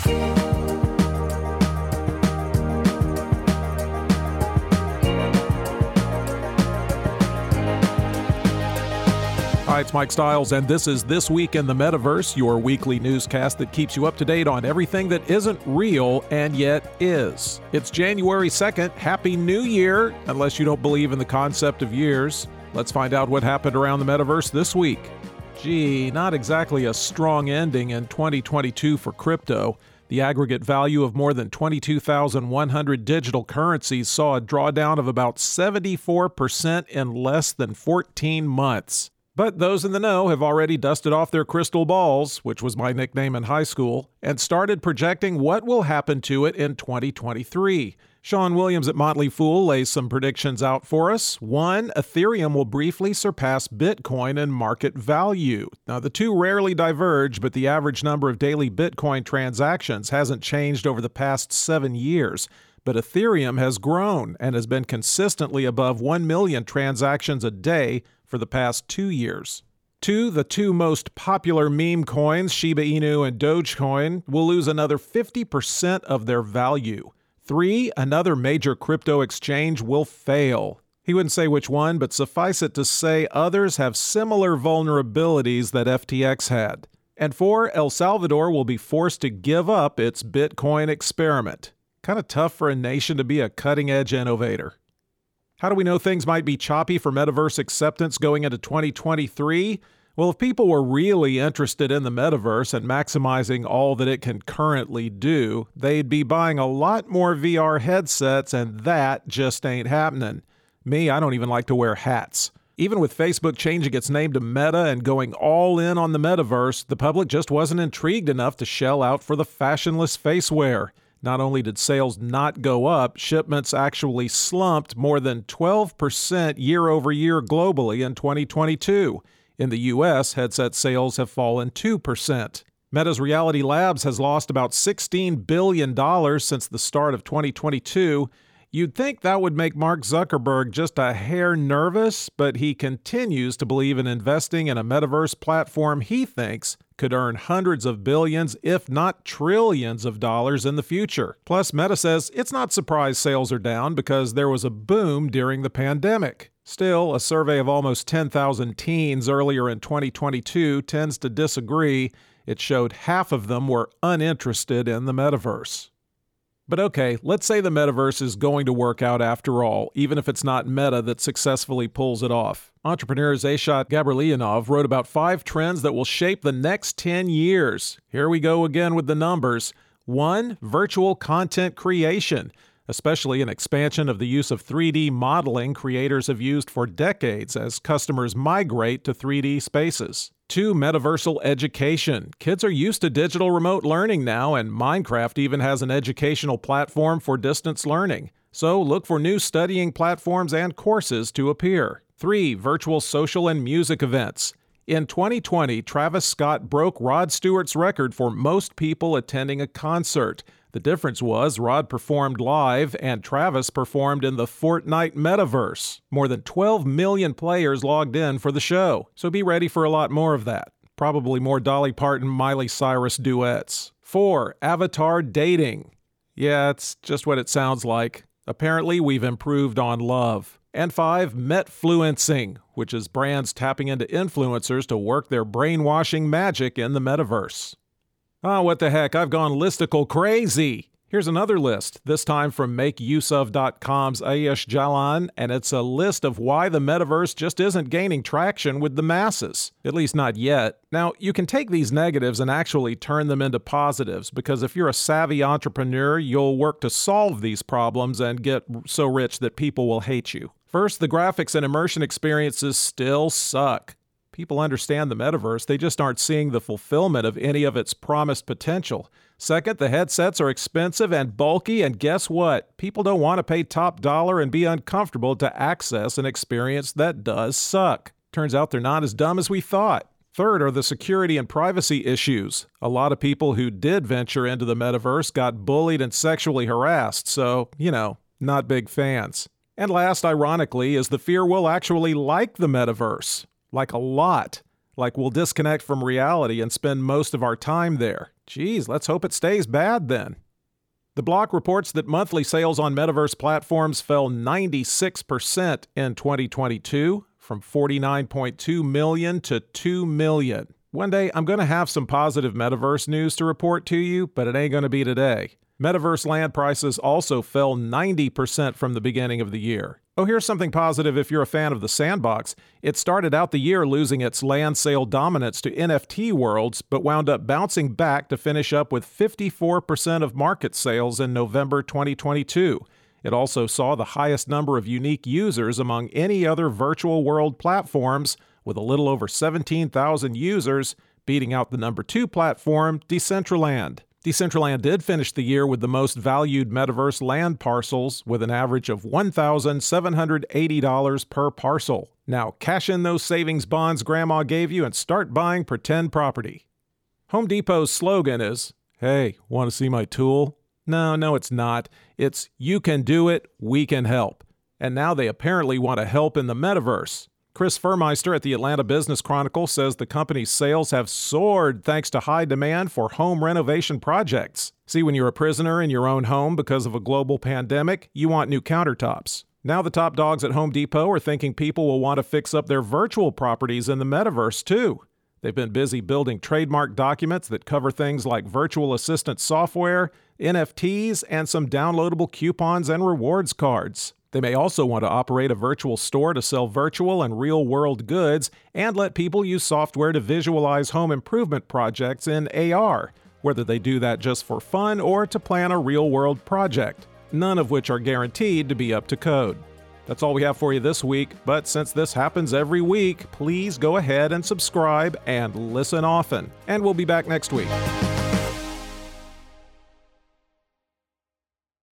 Hi, it's Mike Stiles, and this is This Week in the Metaverse, your weekly newscast that keeps you up to date on everything that isn't real and yet is. It's January 2nd. Happy New Year, unless you don't believe in the concept of years. Let's find out what happened around the metaverse this week. Gee, not exactly a strong ending in 2022 for crypto. The aggregate value of more than 22,100 digital currencies saw a drawdown of about 74% in less than 14 months. But those in the know have already dusted off their crystal balls, which was my nickname in high school, and started projecting what will happen to it in 2023. Sean Williams at Motley Fool lays some predictions out for us. One, Ethereum will briefly surpass Bitcoin in market value. Now, the two rarely diverge, but the average number of daily Bitcoin transactions hasn't changed over the past seven years. But Ethereum has grown and has been consistently above 1 million transactions a day for the past two years. Two, the two most popular meme coins, Shiba Inu and Dogecoin, will lose another 50% of their value. Three, another major crypto exchange will fail. He wouldn't say which one, but suffice it to say others have similar vulnerabilities that FTX had. And four, El Salvador will be forced to give up its Bitcoin experiment. Kind of tough for a nation to be a cutting edge innovator. How do we know things might be choppy for metaverse acceptance going into 2023? Well, if people were really interested in the metaverse and maximizing all that it can currently do, they'd be buying a lot more VR headsets, and that just ain't happening. Me, I don't even like to wear hats. Even with Facebook changing its name to Meta and going all in on the metaverse, the public just wasn't intrigued enough to shell out for the fashionless faceware. Not only did sales not go up, shipments actually slumped more than 12% year over year globally in 2022. In the US, headset sales have fallen 2%. Meta's Reality Labs has lost about $16 billion since the start of 2022. You'd think that would make Mark Zuckerberg just a hair nervous, but he continues to believe in investing in a metaverse platform he thinks could earn hundreds of billions, if not trillions of dollars in the future. Plus, Meta says it's not surprised sales are down because there was a boom during the pandemic. Still, a survey of almost 10,000 teens earlier in 2022 tends to disagree. It showed half of them were uninterested in the metaverse. But okay, let's say the metaverse is going to work out after all, even if it's not Meta that successfully pulls it off. Entrepreneur Zayshat Gabrielianov wrote about five trends that will shape the next 10 years. Here we go again with the numbers. One, virtual content creation especially an expansion of the use of 3D modeling creators have used for decades as customers migrate to 3D spaces. Two, metaversal education. Kids are used to digital remote learning now, and Minecraft even has an educational platform for distance learning. So look for new studying platforms and courses to appear. Three, virtual social and music events. In 2020, Travis Scott broke Rod Stewart's record for most people attending a concert. The difference was Rod performed live and Travis performed in the Fortnite metaverse. More than 12 million players logged in for the show, so be ready for a lot more of that. Probably more Dolly Parton Miley Cyrus duets. 4. Avatar dating. Yeah, it's just what it sounds like. Apparently, we've improved on love. And 5. Metfluencing, which is brands tapping into influencers to work their brainwashing magic in the metaverse. Oh, what the heck, I've gone listicle crazy. Here's another list, this time from MakeUseOf.com's Ayush Jalan, and it's a list of why the metaverse just isn't gaining traction with the masses, at least not yet. Now, you can take these negatives and actually turn them into positives, because if you're a savvy entrepreneur, you'll work to solve these problems and get so rich that people will hate you. First, the graphics and immersion experiences still suck. People understand the metaverse, they just aren't seeing the fulfillment of any of its promised potential. Second, the headsets are expensive and bulky, and guess what? People don't want to pay top dollar and be uncomfortable to access an experience that does suck. Turns out they're not as dumb as we thought. Third are the security and privacy issues. A lot of people who did venture into the metaverse got bullied and sexually harassed, so, you know, not big fans. And last, ironically, is the fear we'll actually like the metaverse like a lot. Like we'll disconnect from reality and spend most of our time there. Geez, let's hope it stays bad then. The block reports that monthly sales on metaverse platforms fell 96% in 2022 from 49.2 million to 2 million. One day I'm going to have some positive metaverse news to report to you, but it ain't going to be today. Metaverse land prices also fell 90% from the beginning of the year. Oh, here's something positive if you're a fan of the sandbox. It started out the year losing its land sale dominance to NFT worlds, but wound up bouncing back to finish up with 54% of market sales in November 2022. It also saw the highest number of unique users among any other virtual world platforms, with a little over 17,000 users, beating out the number two platform, Decentraland. Decentraland did finish the year with the most valued metaverse land parcels with an average of $1,780 per parcel. Now, cash in those savings bonds grandma gave you and start buying pretend property. Home Depot's slogan is Hey, want to see my tool? No, no, it's not. It's You can do it, we can help. And now they apparently want to help in the metaverse. Chris Fuhrmeister at the Atlanta Business Chronicle says the company's sales have soared thanks to high demand for home renovation projects. See, when you're a prisoner in your own home because of a global pandemic, you want new countertops. Now, the top dogs at Home Depot are thinking people will want to fix up their virtual properties in the metaverse, too. They've been busy building trademark documents that cover things like virtual assistant software, NFTs, and some downloadable coupons and rewards cards. They may also want to operate a virtual store to sell virtual and real world goods and let people use software to visualize home improvement projects in AR, whether they do that just for fun or to plan a real world project, none of which are guaranteed to be up to code. That's all we have for you this week, but since this happens every week, please go ahead and subscribe and listen often. And we'll be back next week.